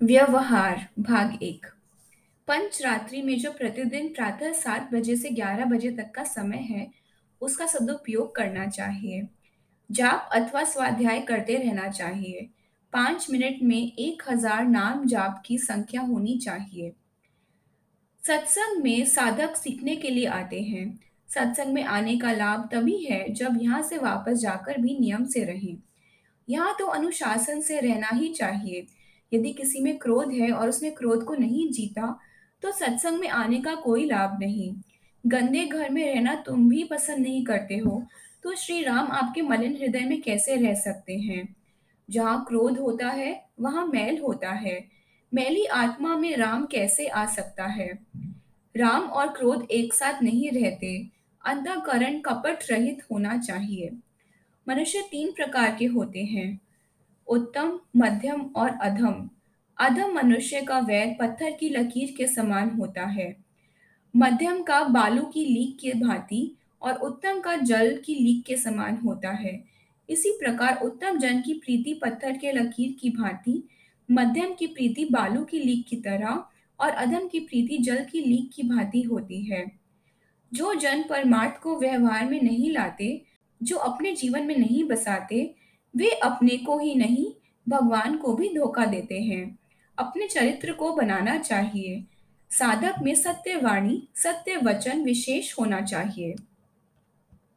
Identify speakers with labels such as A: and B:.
A: व्यवहार, भाग एक। पंचरात्रि में जो प्रतिदिन प्रातः सात बजे से ग्यारह बजे तक का समय है, उसका सदुपयोग करना चाहिए। जाप अथवा स्वाध्याय करते रहना चाहिए। पाँच मिनट में एक हज़ार नाम जाप की संख्या होनी चाहिए। सत्संग में साधक सीखने के लिए आते हैं। सत्संग में आने का लाभ तभी है जब यहाँ से वापस जाकर भी नियम से रहें। यहाँ तो अनुशासन से रहना ही चाहिए। यदि किसी में क्रोध है और उसने क्रोध को नहीं जीता तो सत्संग में आने का कोई लाभ नहीं। गंदे घर में रहना तुम भी पसंद नहीं करते हो तो श्री राम आपके मलिन हृदय में कैसे रह सकते हैं? जहाँ क्रोध होता है, वहाँ मैल होता है। मैली आत्मा में राम कैसे आ सकता है? राम और क्रोध एक साथ नहीं रहते, अंतःकरण कपट रहित होना चाहिए। मनुष्य तीन प्रकार के होते हैं। उत्तम, मध्यम और अधम। अधम मनुष्य का वैर पत्थर की लकीर के समान होता है। मध्यम का बालू की लीक के भांति और उत्तम का जल की लीक के समान होता है। इसी प्रकार उत्तम जन की प्रीति पत्थर के लकीर की भांति, मध्यम की प्रीति बालू की लीक की तरह और अधम की प्रीति जल की लीक की भांति होती है। जो जन परमार्थ को व्यवहार में नहीं लाते, जो अपने जीवन में नहीं बसाते वे अपने को ही नहीं, भगवान को भी धोखा देते हैं। अपने चरित्र को बनाना चाहिए। साधक में सत्यवाणी सत्य वचन विशेष होना चाहिए।